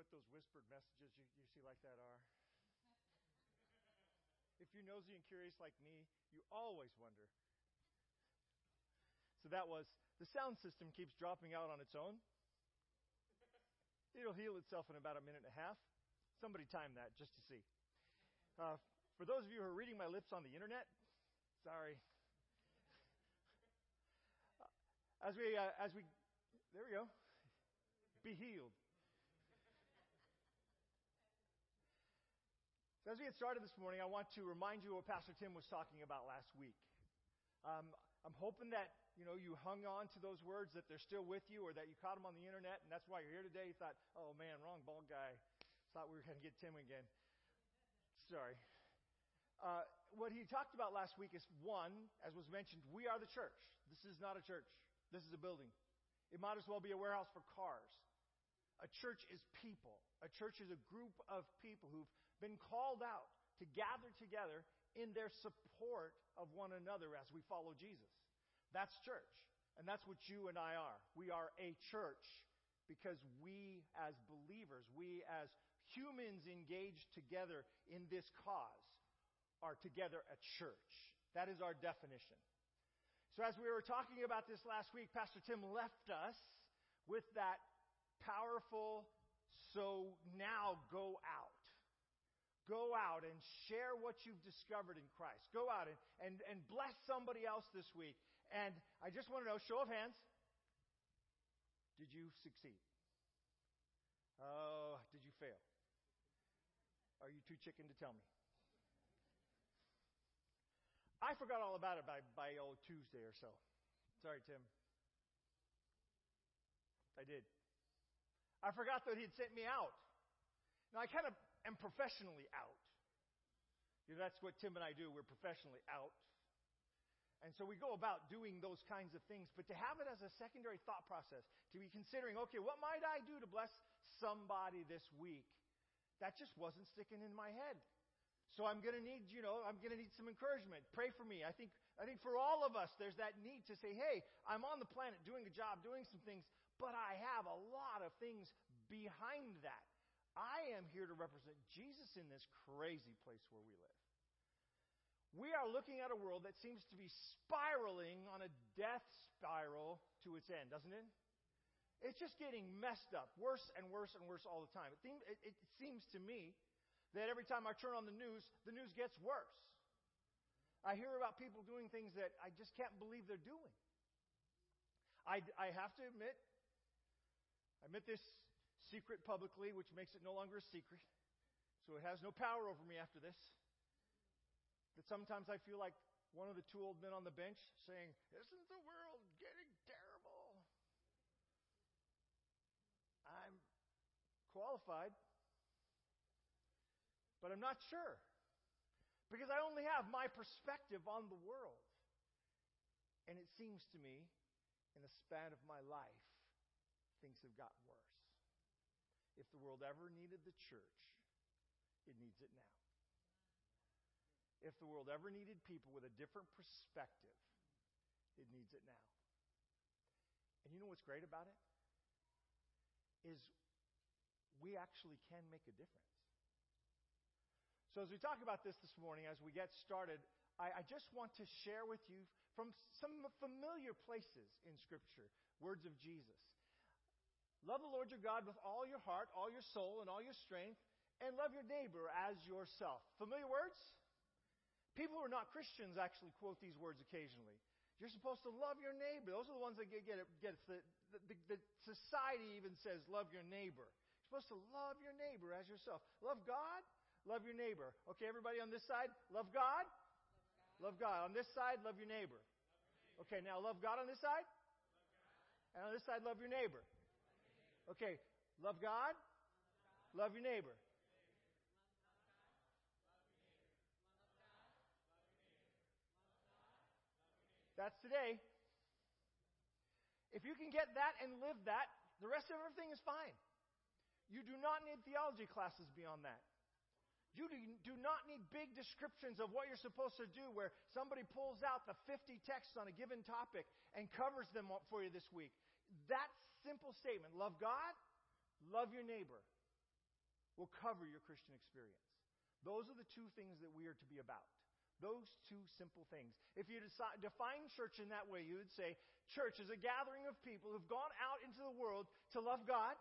what those whispered messages you, you see like that are? if you're nosy and curious like me, you always wonder. So that was the sound system keeps dropping out on its own. It'll heal itself in about a minute and a half. Somebody time that just to see. Uh, for those of you who are reading my lips on the internet, sorry. Uh, as we, uh, as we, there we go. Be healed. As we get started this morning, I want to remind you what Pastor Tim was talking about last week. Um, I'm hoping that you know you hung on to those words, that they're still with you, or that you caught them on the internet, and that's why you're here today. You thought, "Oh man, wrong bald guy." Thought we were going to get Tim again. Sorry. Uh, what he talked about last week is one, as was mentioned, we are the church. This is not a church. This is a building. It might as well be a warehouse for cars. A church is people. A church is a group of people who've been called out to gather together in their support of one another as we follow Jesus. That's church. And that's what you and I are. We are a church because we as believers, we as humans engaged together in this cause, are together a church. That is our definition. So as we were talking about this last week, Pastor Tim left us with that powerful, so now go out. Go out and share what you've discovered in Christ. Go out and, and, and bless somebody else this week. And I just want to know, show of hands, did you succeed? Oh, did you fail? Are you too chicken to tell me? I forgot all about it by, by old Tuesday or so. Sorry, Tim. I did. I forgot that he'd sent me out. Now, I kind of am professionally out. You know, that's what Tim and I do. We're professionally out. And so we go about doing those kinds of things. But to have it as a secondary thought process, to be considering, okay, what might I do to bless somebody this week? That just wasn't sticking in my head. So I'm going to need, you know, I'm going to need some encouragement. Pray for me. I think, I think for all of us, there's that need to say, hey, I'm on the planet doing a job, doing some things, but I have a lot of things behind that. I am here to represent Jesus in this crazy place where we live. We are looking at a world that seems to be spiraling on a death spiral to its end, doesn't it? It's just getting messed up, worse and worse and worse all the time. It, seems to me that every time I turn on the news, the news gets worse. I hear about people doing things that I just can't believe they're doing. I, I have to admit, I admit this secret publicly, which makes it no longer a secret, so it has no power over me after this. That sometimes I feel like one of the two old men on the bench saying, Isn't the world getting terrible? I'm qualified, but I'm not sure. Because I only have my perspective on the world. And it seems to me, in the span of my life, things have gotten worse. If the world ever needed the church, it needs it now. If the world ever needed people with a different perspective, it needs it now. And you know what's great about it? Is we actually can make a difference. So, as we talk about this this morning, as we get started, I, I just want to share with you from some familiar places in Scripture words of Jesus. Love the Lord your God with all your heart, all your soul, and all your strength, and love your neighbor as yourself. Familiar words? People who are not Christians actually quote these words occasionally. You're supposed to love your neighbor. Those are the ones that get, it. Get it. The, the, the society even says, love your neighbor. You're supposed to love your neighbor as yourself. Love God, love your neighbor. Okay, everybody on this side, love God? Love God. Love God. On this side, love your neighbor. Okay, now love God on this side? And on this side, love your neighbor. Okay, love God, love your neighbor. That's today. If you can get that and live that, the rest of everything is fine. You do not need theology classes beyond that. You do not need big descriptions of what you're supposed to do where somebody pulls out the 50 texts on a given topic and covers them up for you this week. That simple statement, love God, love your neighbor, will cover your Christian experience. Those are the two things that we are to be about. Those two simple things. If you decide, define church in that way, you would say church is a gathering of people who've gone out into the world to love God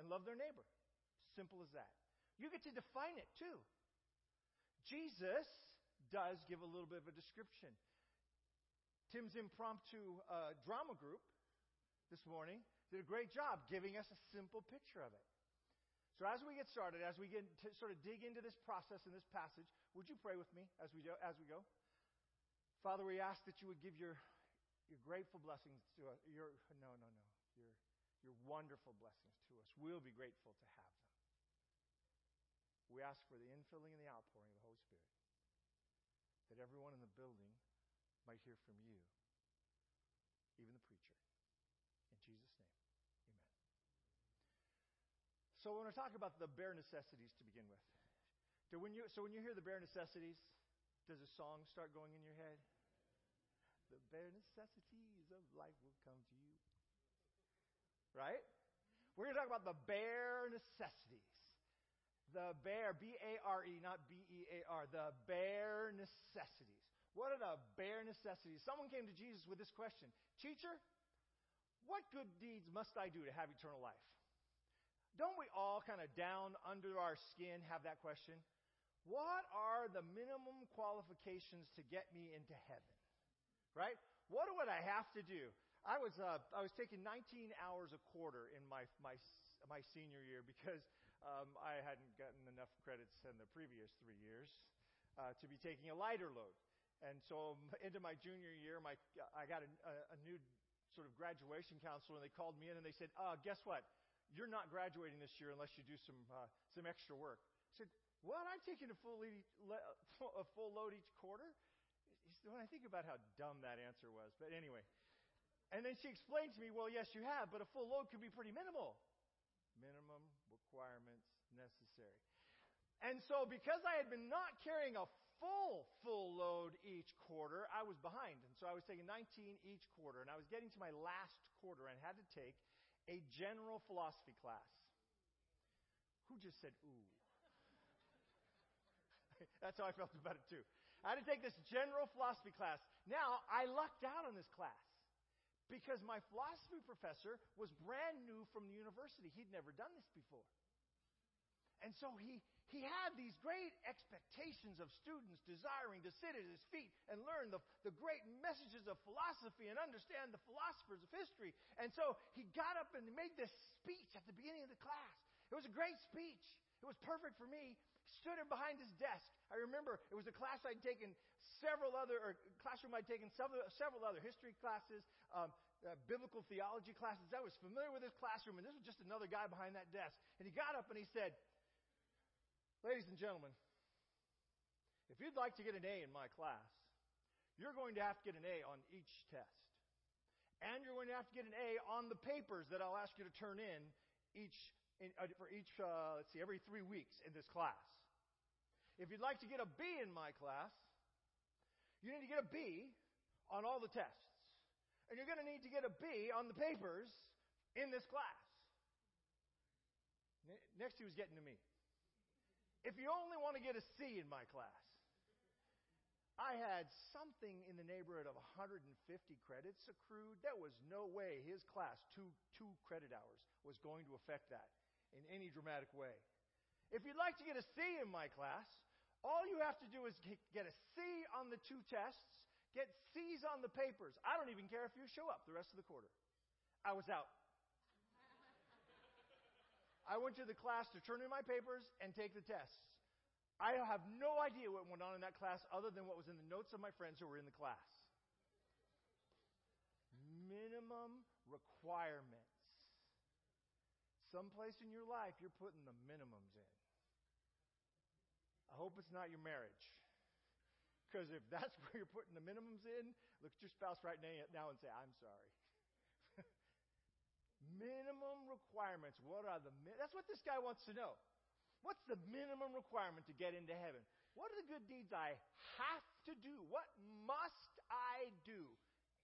and love their neighbor. Simple as that. You get to define it too. Jesus does give a little bit of a description. Tim's impromptu uh, drama group this morning did a great job giving us a simple picture of it. So as we get started, as we get to sort of dig into this process in this passage, would you pray with me as we, do, as we go? Father, we ask that you would give your, your grateful blessings to us. Your, no, no, no. Your, your wonderful blessings to us. We'll be grateful to have them. We ask for the infilling and the outpouring of the Holy Spirit, that everyone in the building might hear from you, even the preacher. In Jesus' name, amen. So, when I talk about the bare necessities to begin with, do when you, so when you hear the bare necessities, does a song start going in your head? The bare necessities of life will come to you. Right? We're going to talk about the bare necessities. The bare, B A R E, not B E A R, the bare necessities. What are the bare necessities? Someone came to Jesus with this question Teacher, what good deeds must I do to have eternal life? Don't we all kind of down under our skin have that question? What are the minimum qualifications to get me into heaven? Right? What would I have to do? I was uh, I was taking 19 hours a quarter in my my my senior year because um, I hadn't gotten enough credits in the previous three years uh, to be taking a lighter load. And so into my junior year, my I got a, a, new sort of graduation counselor, and they called me in and they said, uh, "Guess what? You're not graduating this year unless you do some uh, some extra work." I said, "What? I'm taking a full a full load each quarter." When I think about how dumb that answer was, but anyway. And then she explained to me, well, yes, you have, but a full load could be pretty minimal. Minimum requirements necessary. And so, because I had been not carrying a full, full load each quarter, I was behind. And so I was taking 19 each quarter, and I was getting to my last quarter and had to take a general philosophy class. Who just said, ooh? That's how I felt about it, too. I had to take this general philosophy class. Now, I lucked out on this class because my philosophy professor was brand new from the university. He'd never done this before. And so he, he had these great expectations of students desiring to sit at his feet and learn the, the great messages of philosophy and understand the philosophers of history. And so he got up and made this speech at the beginning of the class. It was a great speech. It was perfect for me. Stood him behind his desk. I remember it was a class I'd taken several other, or classroom I'd taken several, several other history classes, um, uh, biblical theology classes. I was familiar with this classroom, and this was just another guy behind that desk. And he got up and he said, Ladies and gentlemen, if you'd like to get an A in my class, you're going to have to get an A on each test. And you're going to have to get an A on the papers that I'll ask you to turn in each in, uh, for each, uh, let's see, every three weeks in this class. If you'd like to get a B in my class, you need to get a B on all the tests. And you're going to need to get a B on the papers in this class. Next, he was getting to me. If you only want to get a C in my class, I had something in the neighborhood of 150 credits accrued. There was no way his class, two, two credit hours, was going to affect that in any dramatic way. If you'd like to get a C in my class, all you have to do is get a C on the two tests, get C's on the papers. I don't even care if you show up the rest of the quarter. I was out. I went to the class to turn in my papers and take the tests. I have no idea what went on in that class other than what was in the notes of my friends who were in the class. Minimum requirements. Someplace in your life, you're putting the minimums in. I hope it's not your marriage. Because if that's where you're putting the minimums in, look at your spouse right now and say, I'm sorry. Minimum requirements. What are the That's what this guy wants to know. What's the minimum requirement to get into heaven? What are the good deeds I have to do? What must I do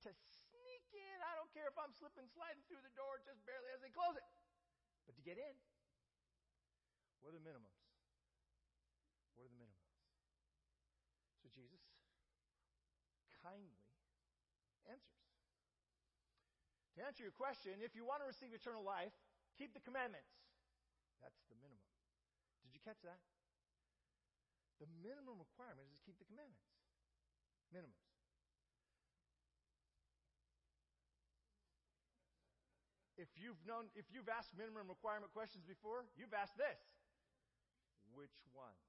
to sneak in? I don't care if I'm slipping, sliding through the door just barely as they close it, but to get in. What are the minimums? What are the minimums? So Jesus kindly answers. To answer your question, if you want to receive eternal life, keep the commandments. That's the minimum. Did you catch that? The minimum requirement is to keep the commandments. Minimums. If you've known, if you've asked minimum requirement questions before, you've asked this. Which ones?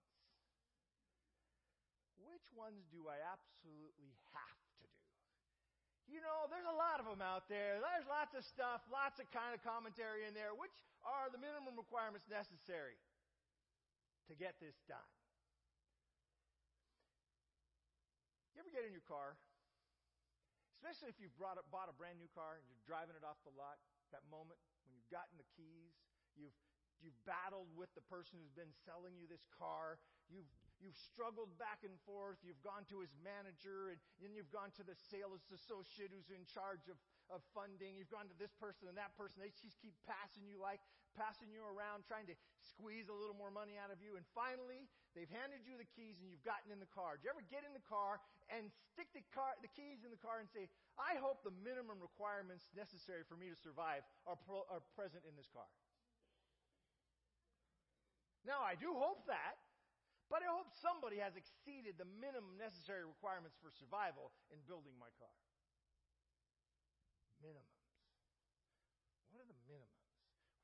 Which ones do I absolutely have? You know, there's a lot of them out there. There's lots of stuff, lots of kind of commentary in there. Which are the minimum requirements necessary to get this done? You ever get in your car, especially if you've brought, bought a brand new car and you're driving it off the lot, that moment when you've gotten the keys, you've you've battled with the person who's been selling you this car, you've you've struggled back and forth, you've gone to his manager, and then you've gone to the sales associate who's in charge of of funding. You've gone to this person and that person. They just keep passing you like, passing you around, trying to squeeze a little more money out of you. And finally, they've handed you the keys and you've gotten in the car. Do you ever get in the car and stick the car, the keys in the car and say, I hope the minimum requirements necessary for me to survive are, pro, are present in this car? Now, I do hope that, but I hope somebody has exceeded the minimum necessary requirements for survival in building my car minimums. What are the minimums?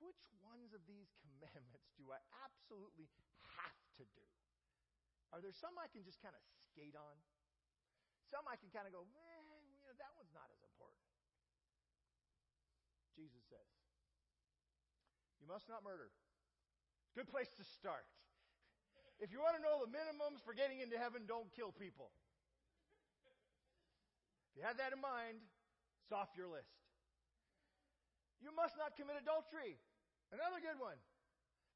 Which ones of these commandments do I absolutely have to do? Are there some I can just kind of skate on? Some I can kind of go, man, you know, that one's not as important. Jesus says, You must not murder. Good place to start. If you want to know the minimums for getting into heaven, don't kill people. If you have that in mind, it's off your list. You must not commit adultery. Another good one.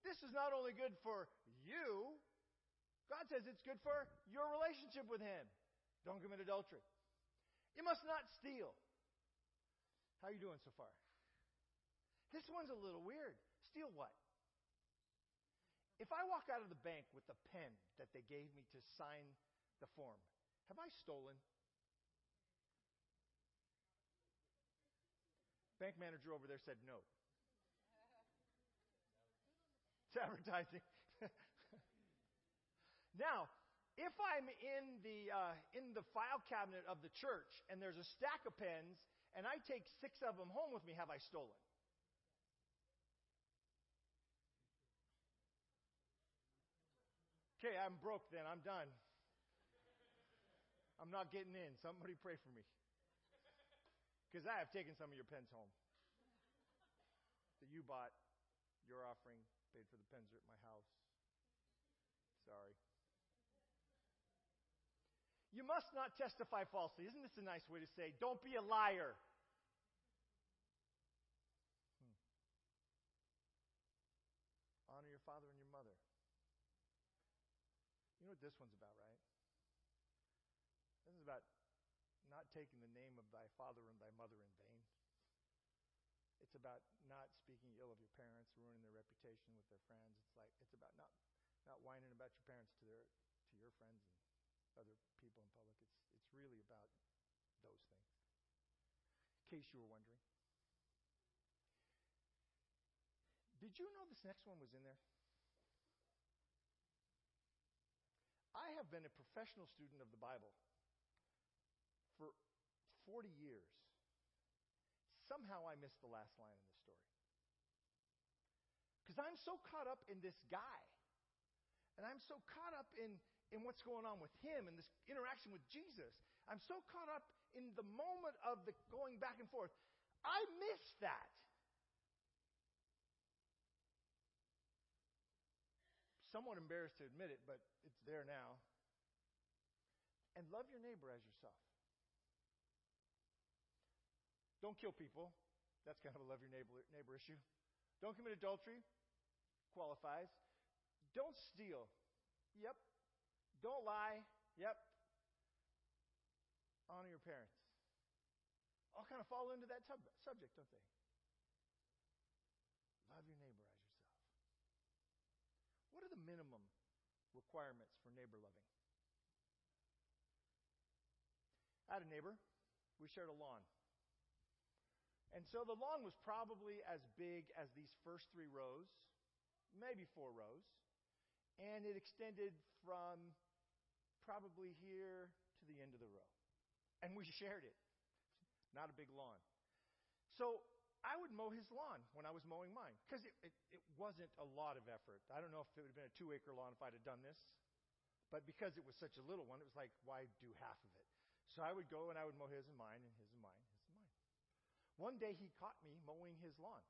This is not only good for you, God says it's good for your relationship with Him. Don't commit adultery. You must not steal. How are you doing so far? This one's a little weird. Steal what? If I walk out of the bank with the pen that they gave me to sign the form, have I stolen? Bank manager over there said no. It's advertising. now, if I'm in the uh, in the file cabinet of the church and there's a stack of pens and I take six of them home with me, have I stolen? Okay, I'm broke then. I'm done. I'm not getting in. Somebody pray for me. Because I have taken some of your pens home that you bought, your offering, paid for the pens are at my house. Sorry. You must not testify falsely. Isn't this a nice way to say, don't be a liar? Hmm. Honor your father and your mother. You know what this one's about, right? This is about not taking the name of thy father and thy mother in vain. It's about not speaking ill of your parents, ruining their reputation with their friends. It's like it's about not not whining about your parents to their to your friends and other people in public. It's it's really about those things. In case you were wondering. Did you know this next one was in there? I have been a professional student of the Bible for 40 years. Somehow I missed the last line in the story. Because I'm so caught up in this guy. And I'm so caught up in, in what's going on with him and this interaction with Jesus. I'm so caught up in the moment of the going back and forth. I missed that. Somewhat embarrassed to admit it, but there now. And love your neighbor as yourself. Don't kill people. That's kind of a love your neighbor, neighbor issue. Don't commit adultery. Qualifies. Don't steal. Yep. Don't lie. Yep. Honor your parents. All kind of fall into that tub- subject, don't they? Love your neighbor as yourself. Requirements for neighbor loving. I had a neighbor. We shared a lawn. And so the lawn was probably as big as these first three rows, maybe four rows. And it extended from probably here to the end of the row. And we shared it. Not a big lawn. So I would mow his lawn when I was mowing mine because it, it, it, wasn't a lot of effort. I don't know if it would have been a two acre lawn if I'd have done this, but because it was such a little one, it was like, why do half of it? So I would go and I would mow his and mine and his and mine, his and mine. One day he caught me mowing his lawn.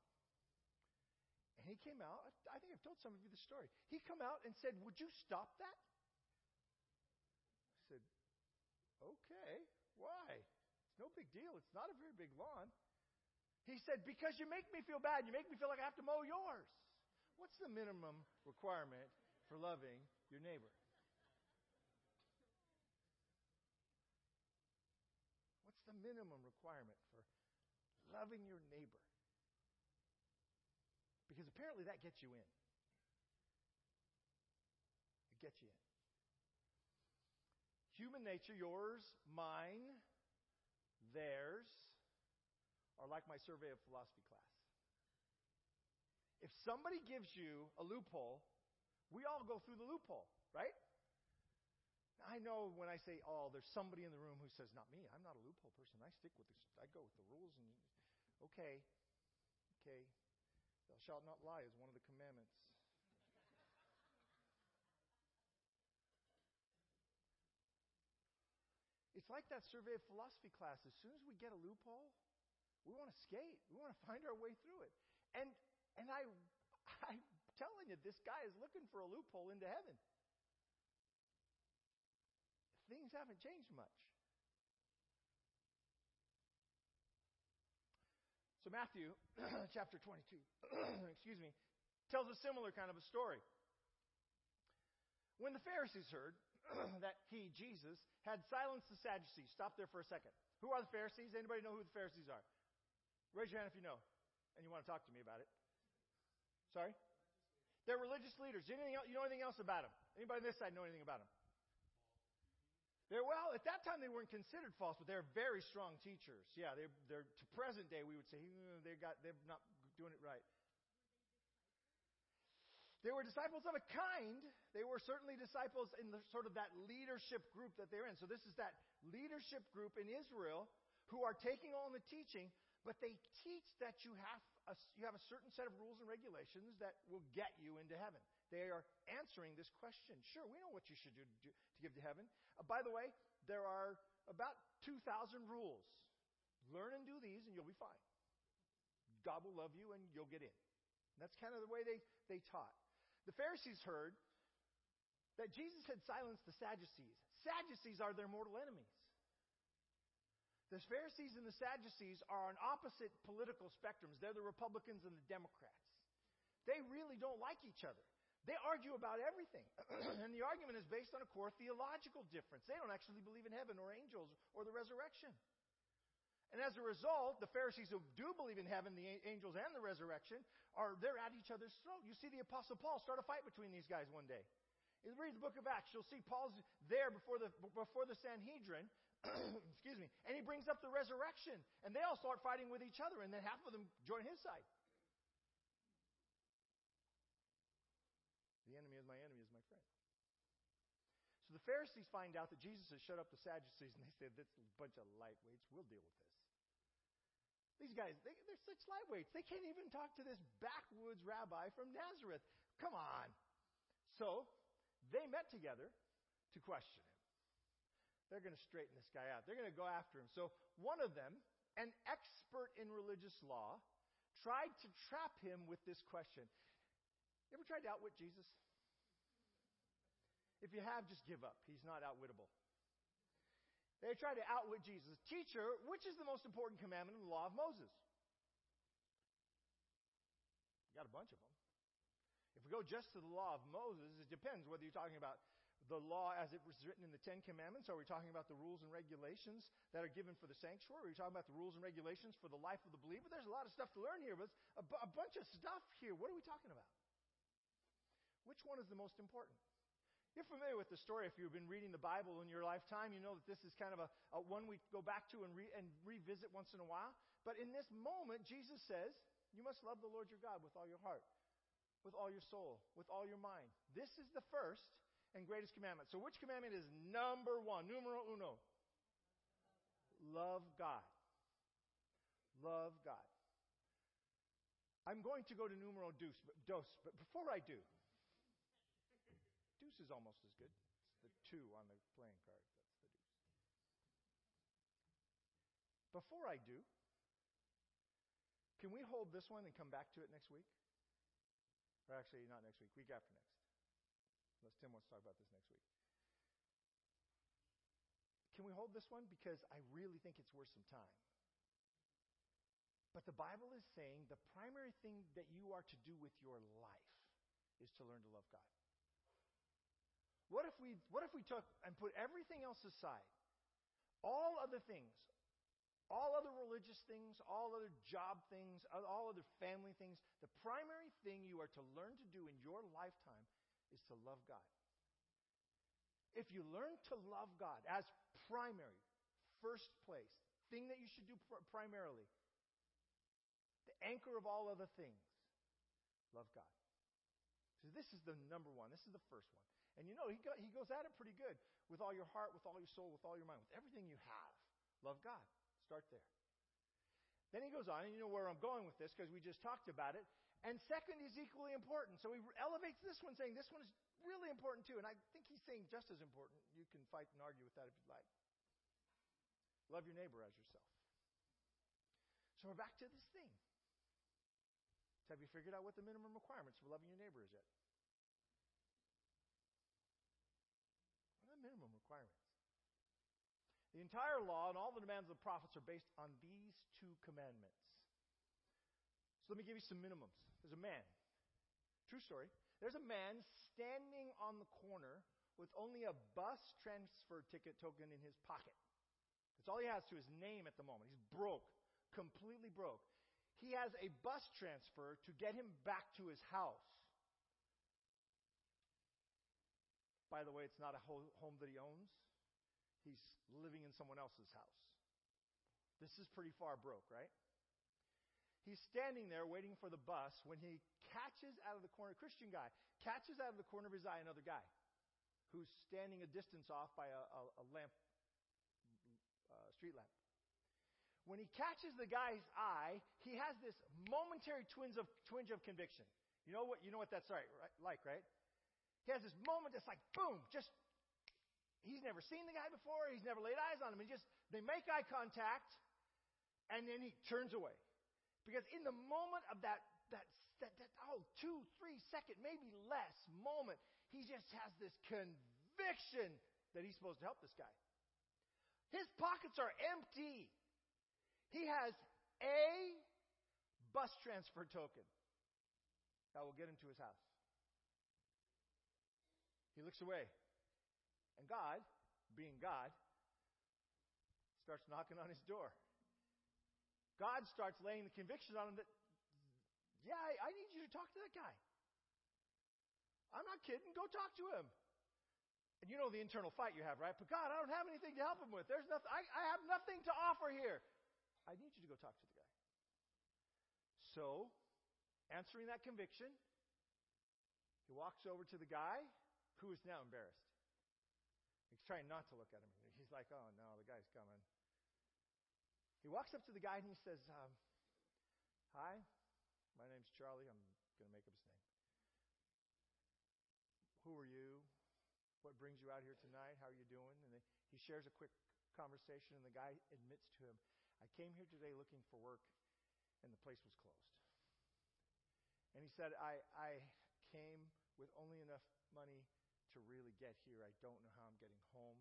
And he came out, I think I've told some of you the story. He come out and said, Would you stop that? I said, Okay, why? It's no big deal. It's not a very big lawn. He said, Because you make me feel bad. You make me feel like I have to mow yours. What's the minimum requirement for loving your neighbor? What's the minimum requirement for loving your neighbor? Because apparently that gets you in. It gets you in. Human nature, yours, mine, theirs, are like my survey of philosophy class. If somebody gives you a loophole, we all go through the loophole, right? I know when I say all, there's somebody in the room who says, "Not me. I'm not a loophole person. I stick with this. I go with the rules." And okay, okay, thou shalt not lie is one of the commandments. it's like that survey of philosophy class. As soon as we get a loophole, we want to skate. We want to find our way through it. And and I, I'm telling you, this guy is looking for a loophole into heaven things haven't changed much. So, Matthew chapter 22, excuse me, tells a similar kind of a story. When the Pharisees heard that he, Jesus, had silenced the Sadducees, stop there for a second. Who are the Pharisees? Anybody know who the Pharisees are? Raise your hand if you know and you want to talk to me about it. Sorry? They're religious leaders. Anything else, you know anything else about them? Anybody on this side know anything about them? They're, well, at that time they weren't considered false, but they're very strong teachers. Yeah, they're, they're to present day we would say mm, they got they're not doing it right. They were disciples of a kind. They were certainly disciples in the sort of that leadership group that they're in. So this is that leadership group in Israel who are taking on the teaching, but they teach that you have a, you have a certain set of rules and regulations that will get you into heaven. They are answering this question. Sure, we know what you should do to, give to heaven. Uh, by the way, there are about 2,000 rules. Learn and do these, and you'll be fine. God will love you, and you'll get in. That's kind of the way they, they taught. The Pharisees heard that Jesus had silenced the Sadducees. Sadducees are their mortal enemies. The Pharisees and the Sadducees are on opposite political spectrums. They're the Republicans and the Democrats. They really don't like each other. They argue about everything. and the argument is based on a core theological difference. They don't actually believe in heaven or angels or the resurrection. And as a result, the Pharisees who do believe in heaven, the angels, and the resurrection, are they're at each other's throat. You see the Apostle Paul start a fight between these guys one day. You read the book of Acts, you'll see Paul's there before the, before the Sanhedrin, excuse me, and he brings up the resurrection, and they all start fighting with each other, and then half of them join his side. The enemy is my enemy is my friend. So the Pharisees find out that Jesus has shut up the Sadducees, and they say, This is a bunch of lightweights. We'll deal with this. These guys, they, they're such lightweights. They can't even talk to this backwoods rabbi from Nazareth. Come on. So they met together to question. They're going to straighten this guy out. They're going to go after him. So one of them, an expert in religious law, tried to trap him with this question. You ever tried to outwit Jesus? If you have, just give up. He's not outwittable. They tried to outwit Jesus. Teacher, which is the most important commandment in the law of Moses? You got a bunch of them. If we go just to the law of Moses, it depends whether you're talking about the law as it was written in the Ten Commandments? Are we talking about the rules and regulations that are given for the sanctuary? Are we talking about the rules and regulations for the life of the believer? There's a lot of stuff to learn here, but a, b- a bunch of stuff here. What are we talking about? Which one is the most important? You're familiar with the story if you've been reading the Bible in your lifetime. You know that this is kind of a, a one we go back to and, re, and revisit once in a while. But in this moment, Jesus says, You must love the Lord your God with all your heart, with all your soul, with all your mind. This is the first and greatest commandment. So, which commandment is number one? Numero uno. Love God. Love God. I'm going to go to numero dos, dos but before I do, deuce is almost as good. It's the two on the playing card. That's the deuce. Before I do, can we hold this one and come back to it next week? Or actually, not next week, week after next. Unless Tim wants to talk about this next week. Can we hold this one? Because I really think it's worth some time. But the Bible is saying the primary thing that you are to do with your life is to learn to love God. What if we what if we took and put everything else aside? All other things, all other religious things, all other job things, all other family things, the primary thing you are to learn to do in your lifetime is to love God. If you learn to love God as primary, first place, thing that you should do pr- primarily, the anchor of all other things. Love God. So this is the number one. This is the first one. And you know, he, he goes at it pretty good. With all your heart, with all your soul, with all your mind, with everything you have. Love God. Start there. Then he goes on, and you know where I'm going with this because we just talked about it. And second is equally important. So he elevates this one, saying this one is really important too. And I think he's saying just as important. You can fight and argue with that if you'd like. Love your neighbor as yourself. So we're back to this thing. So have you figured out what the minimum requirements for loving your neighbor is yet? What are the minimum requirements? The entire law and all the demands of the prophets are based on these two commandments. So let me give you some minimums. There's a man, true story. There's a man standing on the corner with only a bus transfer ticket token in his pocket. That's all he has to his name at the moment. He's broke, completely broke he has a bus transfer to get him back to his house. By the way, it's not a home that he owns. He's living in someone else's house. This is pretty far broke, right? He's standing there waiting for the bus when he catches out of the corner, a Christian guy, catches out of the corner of his eye another guy who's standing a distance off by a, a, a lamp, uh, street lamp. When he catches the guy's eye, he has this momentary twinge of, twinge of conviction. You know what? You know what that's right, right, like, right? He has this moment that's like, boom, just he's never seen the guy before. He's never laid eyes on him. And just they make eye contact, and then he turns away because in the moment of that that that, that oh two three second maybe less moment, he just has this conviction that he's supposed to help this guy. His pockets are empty. He has a bus transfer token that will get him to his house. He looks away. And God, being God, starts knocking on his door. God starts laying the conviction on him that, yeah, I, I need you to talk to that guy. I'm not kidding. Go talk to him. And you know the internal fight you have, right? But God, I don't have anything to help him with. There's nothing. I, I have nothing to offer here. I need you to go talk to the guy. So, answering that conviction, he walks over to the guy who is now embarrassed. He's trying not to look at him. He's like, oh no, the guy's coming. He walks up to the guy and he says, um, Hi, my name's Charlie. I'm going to make up his name. Who are you? What brings you out here tonight? How are you doing? And he shares a quick conversation, and the guy admits to him, I came here today looking for work, and the place was closed. And he said, I, I came with only enough money to really get here. I don't know how I'm getting home.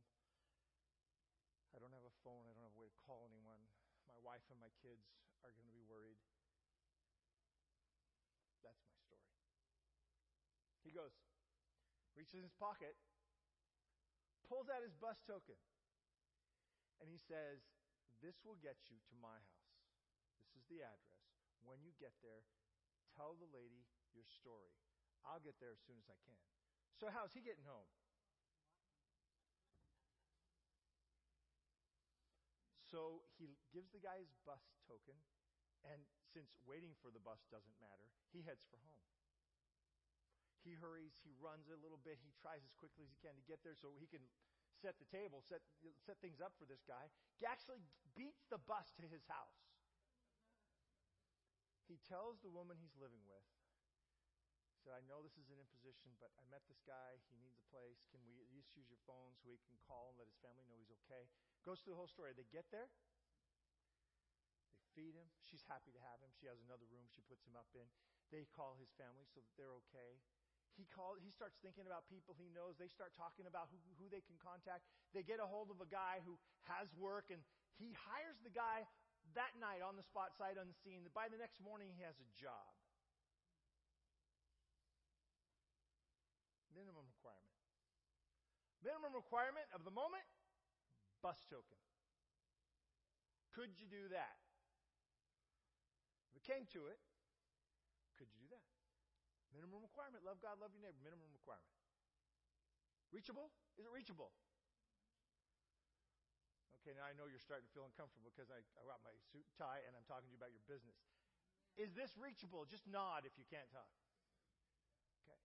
I don't have a phone. I don't have a way to call anyone. My wife and my kids are going to be worried. That's my story. He goes, reaches in his pocket, pulls out his bus token, and he says, this will get you to my house. This is the address. When you get there, tell the lady your story. I'll get there as soon as I can. So, how's he getting home? So he gives the guy his bus token, and since waiting for the bus doesn't matter, he heads for home. He hurries, he runs a little bit, he tries as quickly as he can to get there so he can set the table, set, set things up for this guy. He actually beats the bus to his house. He tells the woman he's living with, said, I know this is an imposition, but I met this guy. He needs a place. Can we at least use your phone so he can call and let his family know he's okay? Goes through the whole story. They get there. They feed him. She's happy to have him. She has another room she puts him up in. They call his family so that they're okay. He call, he starts thinking about people he knows. They start talking about who, who they can contact. They get a hold of a guy who has work, and he hires the guy that night on the spot, sight unseen. By the next morning, he has a job. Minimum requirement. Minimum requirement of the moment bus token. Could you do that? If it came to it, could you do that? Minimum requirement. Love God, love your neighbor. Minimum requirement. Reachable? Is it reachable? Okay, now I know you're starting to feel uncomfortable because I, I got my suit and tie and I'm talking to you about your business. Is this reachable? Just nod if you can't talk. Okay.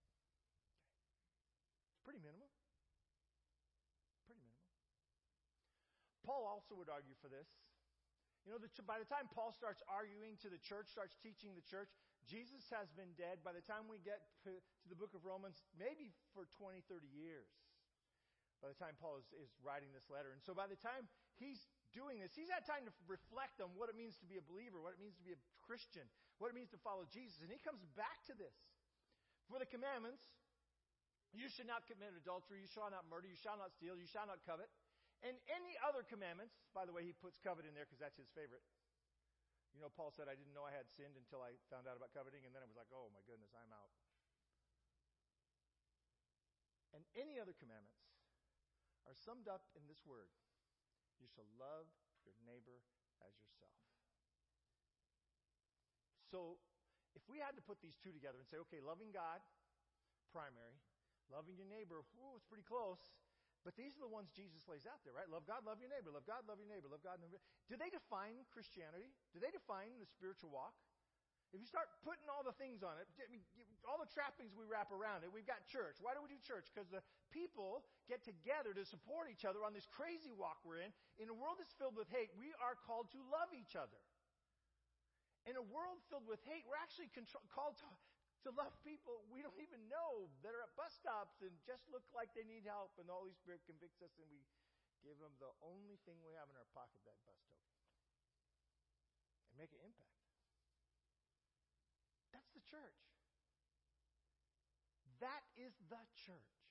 It's Pretty minimum. Paul also would argue for this. You know, the, by the time Paul starts arguing to the church, starts teaching the church, Jesus has been dead. By the time we get to, the book of Romans, maybe for 20, 30 years, by the time Paul is, is writing this letter. And so by the time he's doing this, he's had time to reflect on what it means to be a believer, what it means to be a Christian, what it means to follow Jesus. And he comes back to this. For the commandments, you should not commit adultery. You shall not murder. You shall not steal. You shall not covet. And any other commandments, by the way, he puts covet in there because that's his favorite. You know, Paul said, I didn't know I had sinned until I found out about coveting, and then I was like, oh my goodness, I'm out. And any other commandments are summed up in this word you shall love your neighbor as yourself. So, if we had to put these two together and say, okay, loving God, primary, Loving your neighbor, ooh, it's pretty close. But these are the ones Jesus lays out there, right? Love God, love your neighbor. Love God, love your neighbor. Love God, love your Do they define Christianity? Do they define the spiritual walk? If you start putting all the things on it, I mean, all the trappings we wrap around it, we've got church. Why do we do church? Because the people get together to support each other on this crazy walk we're in. In a world that's filled with hate, we are called to love each other. In a world filled with hate, we're actually control, called to, to love people we don't even know that are at bus stops and just look like they need help, and the Holy Spirit convicts us, and we give them the only thing we have in our pocket, that bus token, and make an impact. That's the church. That is the church.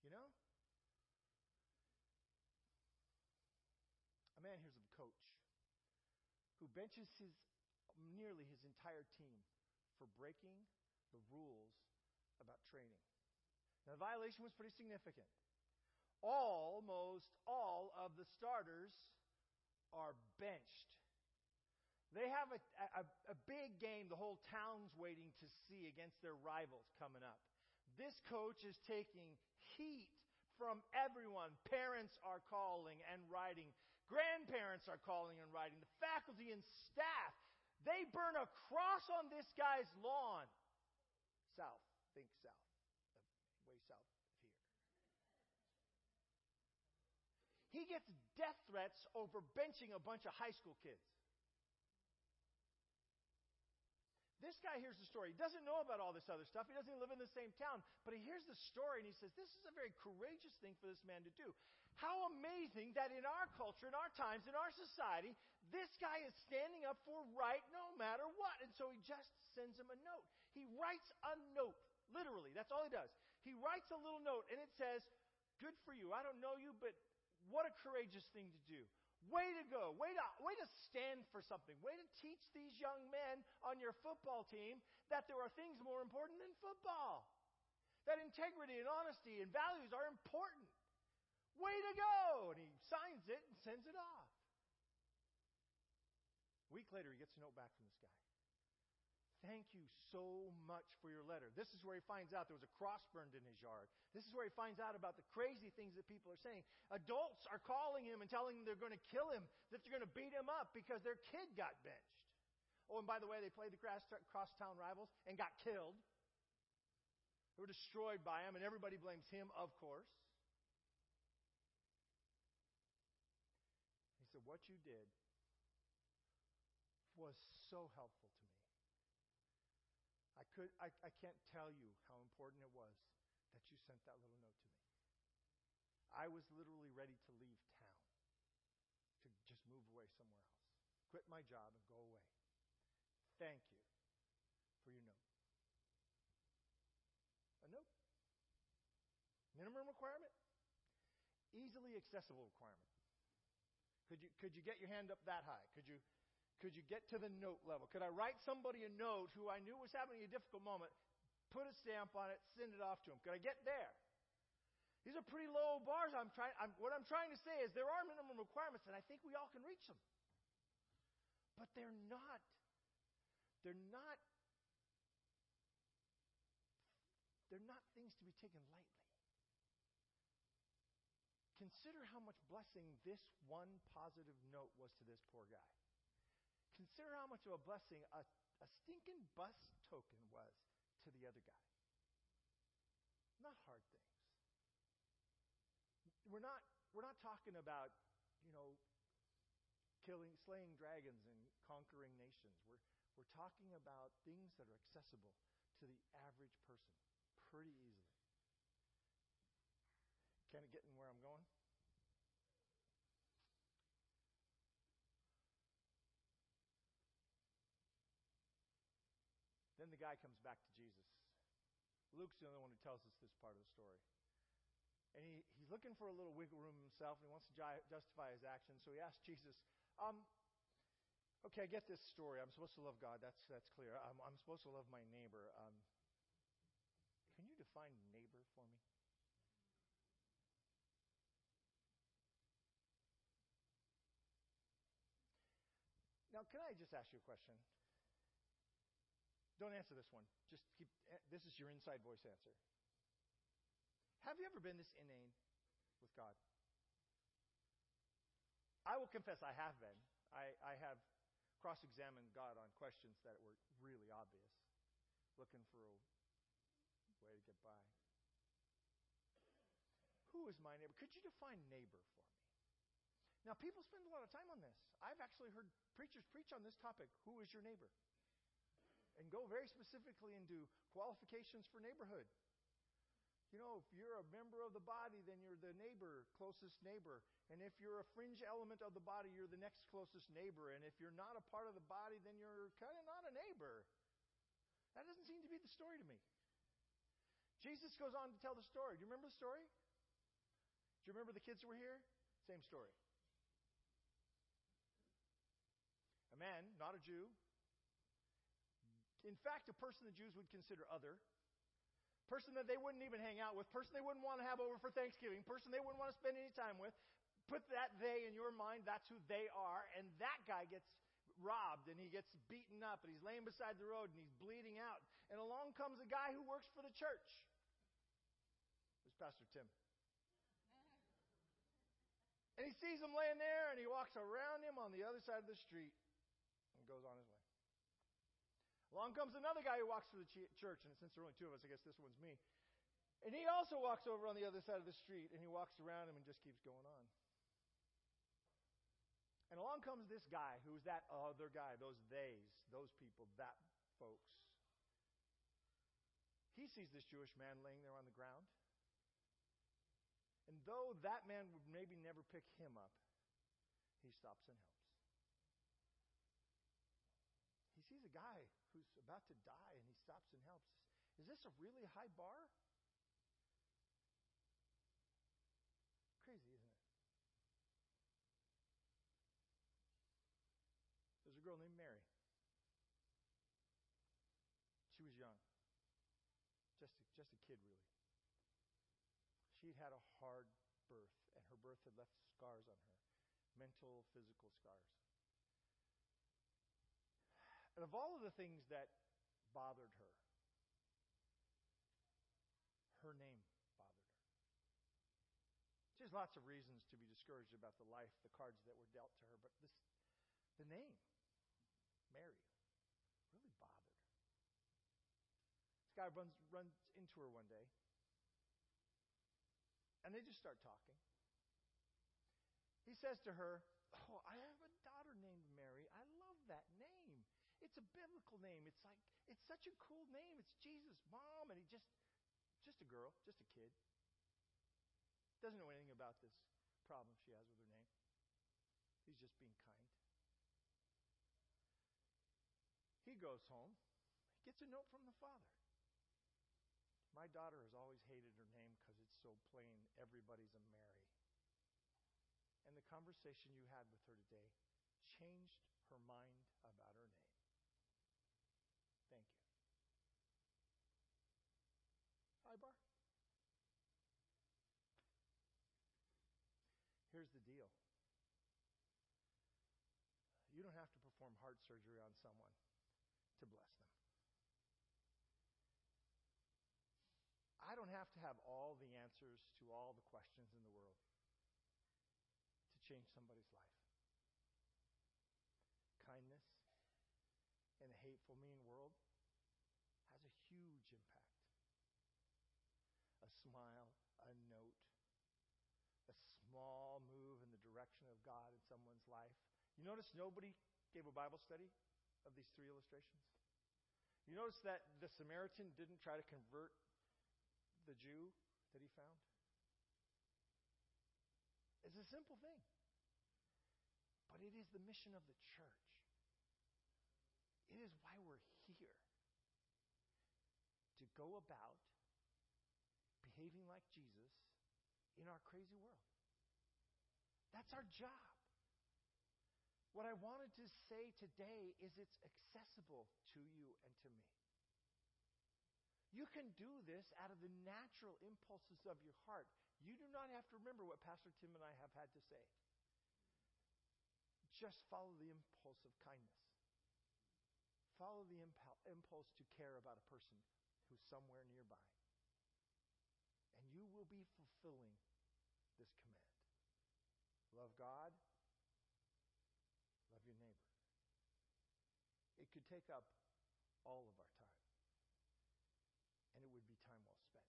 You know? A man here's a coach who benches his nearly his entire team for breaking the rules about training. Now, the violation was pretty significant. Almost all of the starters are benched. They have a, a, a, big game the whole town's waiting to see against their rivals coming up. This coach is taking heat from everyone. Parents are calling and writing. Grandparents are calling and writing. The faculty and staff, they burn a cross on this guy's lawn. South. Think south. Uh, way south of here. He gets death threats over benching a bunch of high school kids. This guy hears the story. He doesn't know about all this other stuff. He doesn't live in the same town. But he hears the story and he says, This is a very courageous thing for this man to do. How amazing that in our culture, in our times, in our society, this guy is standing up for right no matter what. And so he just sends him a note. He writes a note, literally. That's all he does. He writes a little note and it says, Good for you. I don't know you, but what a courageous thing to do. Way to go. Way to, way to stand for something. Way to teach these young men on your football team that there are things more important than football. That integrity and honesty and values are important. Way to go! And he signs it and sends it off. A week later, he gets a note back from this guy. Thank you so much for your letter. This is where he finds out there was a cross burned in his yard. This is where he finds out about the crazy things that people are saying. Adults are calling him and telling him they're going to kill him, that they're going to beat him up because their kid got benched. Oh, and by the way, they played the crosstown rivals and got killed. They were destroyed by him, and everybody blames him, of course. He said, What you did was so helpful to me. I, could, I, I can't tell you how important it was that you sent that little note to me. I was literally ready to leave town, to just move away somewhere else, quit my job and go away. Thank you for your note. A note. Minimum requirement, easily accessible requirement. Could you, could you get your hand up that high? Could you, could you get to the note level? Could I write somebody a note who I knew was having a difficult moment, put a stamp on it, send it off to him? Could I get there? These are pretty low bars. I'm trying, I'm, what I'm trying to say is there are minimum requirements, and I think we all can reach them. But they're not, they're not, they're not things to be taken lightly. Consider how much blessing this one positive note was to this poor guy. Consider how much of a blessing a, a stinking bus token was to the other guy. Not hard things. We're not, we're not talking about, you know, killing, slaying dragons and conquering nations. We're, we're talking about things that are accessible to the average person pretty easily. Kind of getting where I'm going? Then the guy comes back to Jesus. Luke's the only one who tells us this part of the story. And he, he's looking for a little wiggle room himself, and he wants to justify his actions. So he asks Jesus, um, okay, I get this story. I'm supposed to love God. That's, that's clear. I'm, I'm supposed to love my neighbor. Um, can you define neighbor for me? Now, can I just ask you a question? Don't answer this one. Just keep, eh, this is your inside voice answer. Have you ever been this inane with God? I will confess I have been. I, I have cross examined God on questions that were really obvious, looking for a way to get by. Who is my neighbor? Could you define neighbor for me? Now, people spend a lot of time on this. I've actually heard preachers preach on this topic. Who is your neighbor? and go very specifically into qualifications for neighborhood. You know, if you're a member of the body, then you're the neighbor, closest neighbor. And if you're a fringe element of the body, you're the next closest neighbor. And if you're not a part of the body, then you're kind of not a neighbor. That doesn't seem to be the story to me. Jesus goes on to tell the story. Do you remember the story? Do you remember the kids who were here? Same story. A man, not a Jew, in fact, a person the Jews would consider other, person that they wouldn't even hang out with, person they wouldn't want to have over for Thanksgiving, person they wouldn't want to spend any time with. Put that they in your mind, that's who they are, and that guy gets robbed and he gets beaten up and he's laying beside the road and he's bleeding out. And along comes a guy who works for the church. It's Pastor Tim. And he sees him laying there and he walks around him on the other side of the street goes on his way. Along comes another guy who walks through the church, and since there are only two of us, I guess this one's me. And he also walks over on the other side of the street, and he walks around him and just keeps going on. And along comes this guy who's that other guy, those theys, those people, that folks. He sees this Jewish man laying there on the ground. And though that man would maybe never pick him up, he stops and helps. He sees a guy who's about to die and he stops and helps. Is this a really high bar? Crazy, isn't it? There's a girl named Mary. She was young, just a, just a kid, really. She'd had a hard birth, and her birth had left scars on her mental, physical scars. And of all of the things that bothered her, her name bothered her. She has lots of reasons to be discouraged about the life, the cards that were dealt to her, but this, the name, Mary, really bothered her. This guy runs, runs into her one day, and they just start talking. He says to her, Oh, I have a daughter named Mary. I love that name. It's a biblical name. It's like it's such a cool name. It's Jesus' mom, and he just just a girl, just a kid. Doesn't know anything about this problem she has with her name. He's just being kind. He goes home. He gets a note from the father. My daughter has always hated her name because it's so plain. Everybody's a Mary and the conversation you had with her today changed her mind about her name. Thank you. High, Bar. Here's the deal. You don't have to perform heart surgery on someone to bless them. I don't have to have all the answers to all the questions in the world to change somebody's life. Kindness in a hateful, mean world has a huge impact. A smile, a note, a small move in the direction of God in someone's life. You notice nobody gave a Bible study of these three illustrations? You notice that the Samaritan didn't try to convert the Jew that he found? It's a simple thing. But it is the mission of the church. It is why we're here. To go about behaving like Jesus in our crazy world. That's our job. What I wanted to say today is it's accessible to you and to me. You can do this out of the natural impulses of your heart. You do not have to remember what Pastor Tim and I have had to say. Just follow the impulse of kindness. Follow the impulse to care about a person who's somewhere nearby. And you will be fulfilling this command. Love God, love your neighbor. It could take up all of our time. And it would be time well spent.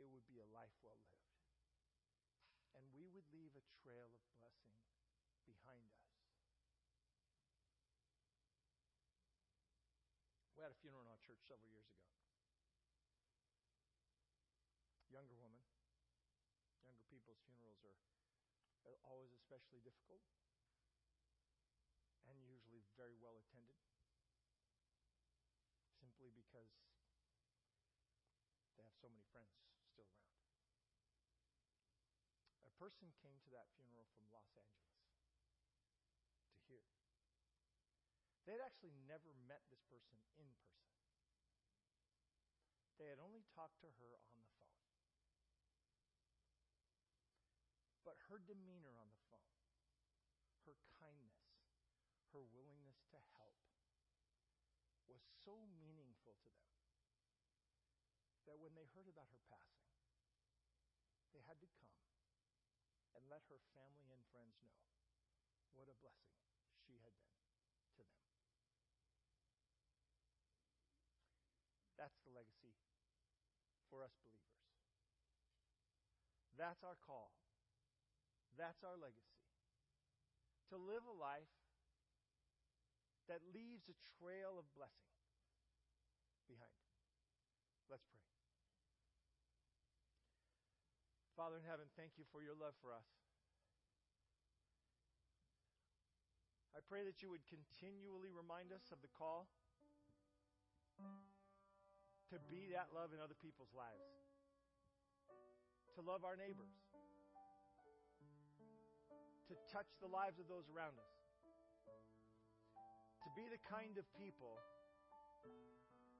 It would be a life well lived. And we would leave a trail of blessing behind us. We had a funeral in our church several years ago. Younger woman. Younger people's funerals are always especially difficult very well attended simply because they have so many friends still around. A person came to that funeral from Los Angeles to here. They had actually never met this person in person. They had only talked to her on the phone. But her demeanor on the phone, her kindness, her willingness to help was so meaningful to them that when they heard about her passing, they had to come and let her family and friends know what a blessing she had been to them. That's the legacy for us believers. That's our call. That's our legacy. To live a life that leaves a trail of blessing behind. Let's pray. Father in heaven, thank you for your love for us. I pray that you would continually remind us of the call to be that love in other people's lives, to love our neighbors, to touch the lives of those around us, to be the kind of people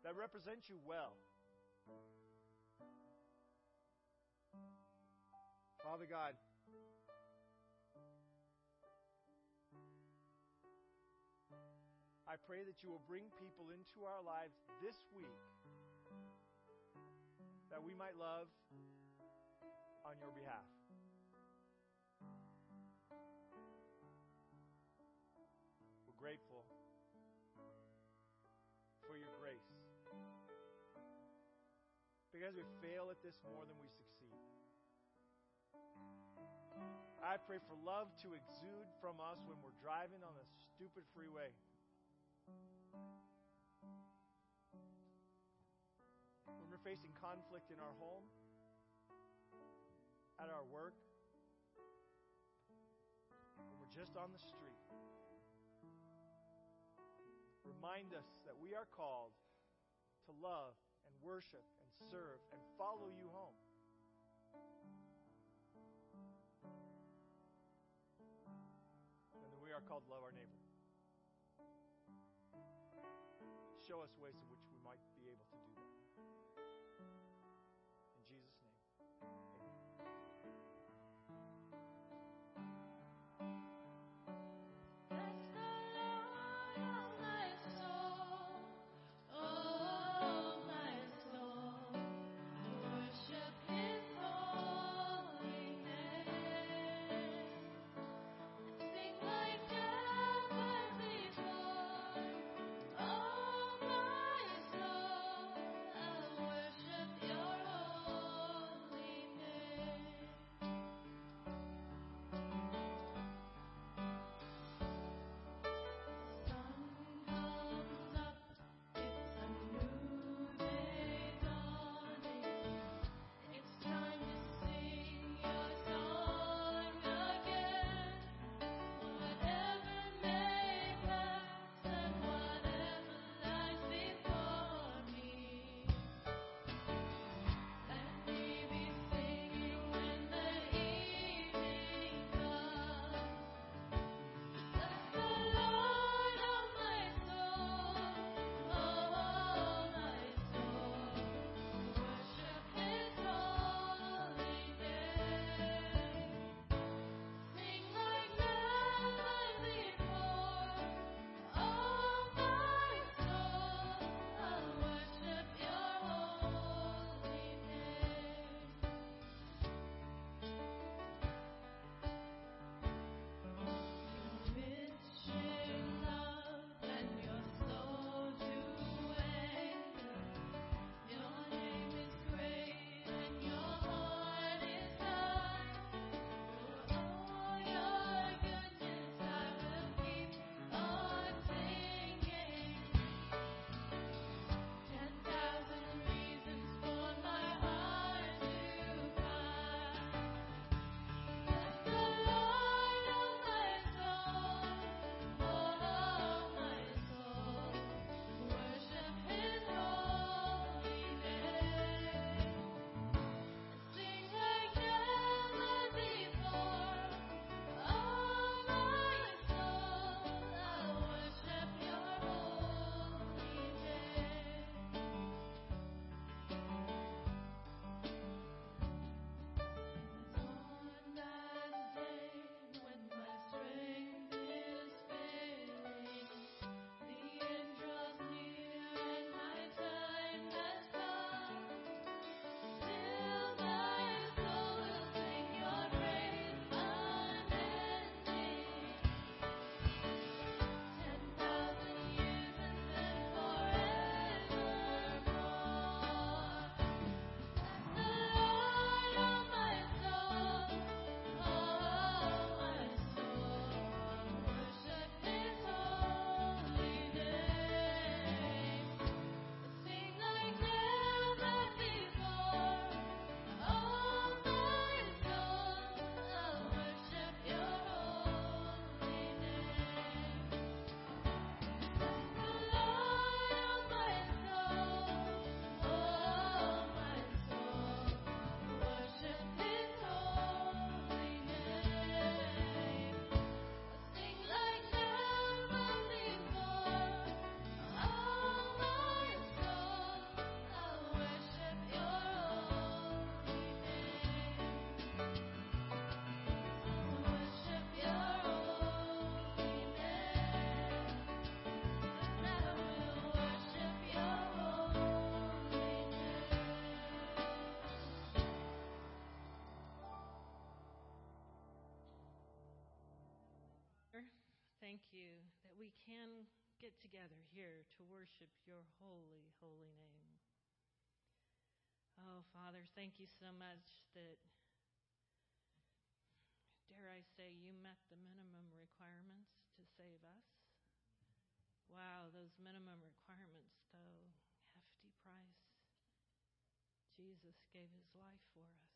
that represent you well. Father God, I pray that you will bring people into our lives this week that we might love on your behalf. We're grateful Because we fail at this more than we succeed. I pray for love to exude from us when we're driving on a stupid freeway. When we're facing conflict in our home, at our work, when we're just on the street. Remind us that we are called to love and worship serve and follow you home. And we are called to love our neighbor. Show us ways in which thank you that we can get together here to worship your holy, holy name. Oh, Father, thank you so much that, dare I say, you met the minimum requirements to save us. Wow, those minimum requirements, though, hefty price. Jesus gave his life for us.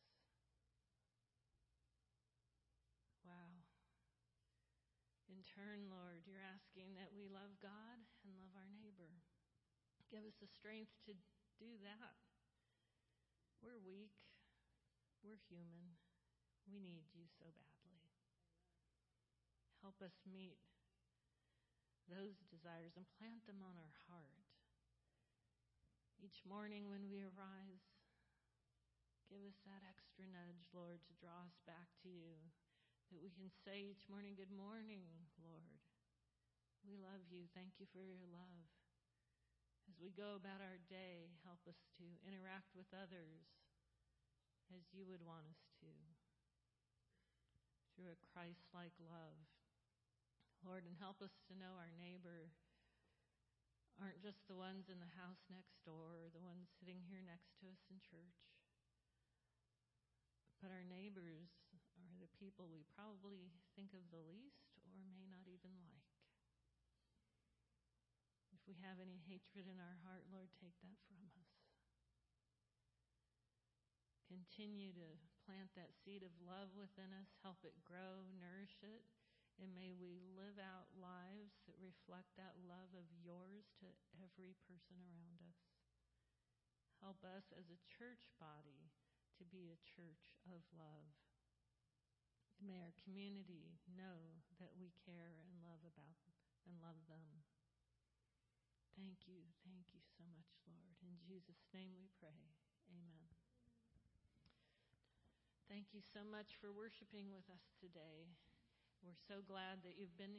Wow. In turn, Lord, you're asking that we love God and love our neighbor. Give us the strength to do that. We're weak. We're human. We need you so badly. Help us meet those desires and plant them on our heart. Each morning when we arise, give us that extra nudge, Lord, to draw us back to you. That we can say each morning, Good morning, Lord. We love you. Thank you for your love. As we go about our day, help us to interact with others as you would want us to through a Christ like love. Lord, and help us to know our neighbor aren't just the ones in the house next door or the ones sitting here next to us in church, but our neighbors people we probably think of the least or may not even like. If we have any hatred in our heart, Lord, take that from us. Continue to plant that seed of love within us, help it grow, nourish it, and may we live out lives that reflect that love of yours to every person around us. Help us as a church body to be a church of love. May our community know that we care and love about and love them. Thank you. Thank you so much, Lord. In Jesus' name we pray. Amen. Thank you so much for worshiping with us today. We're so glad that you've been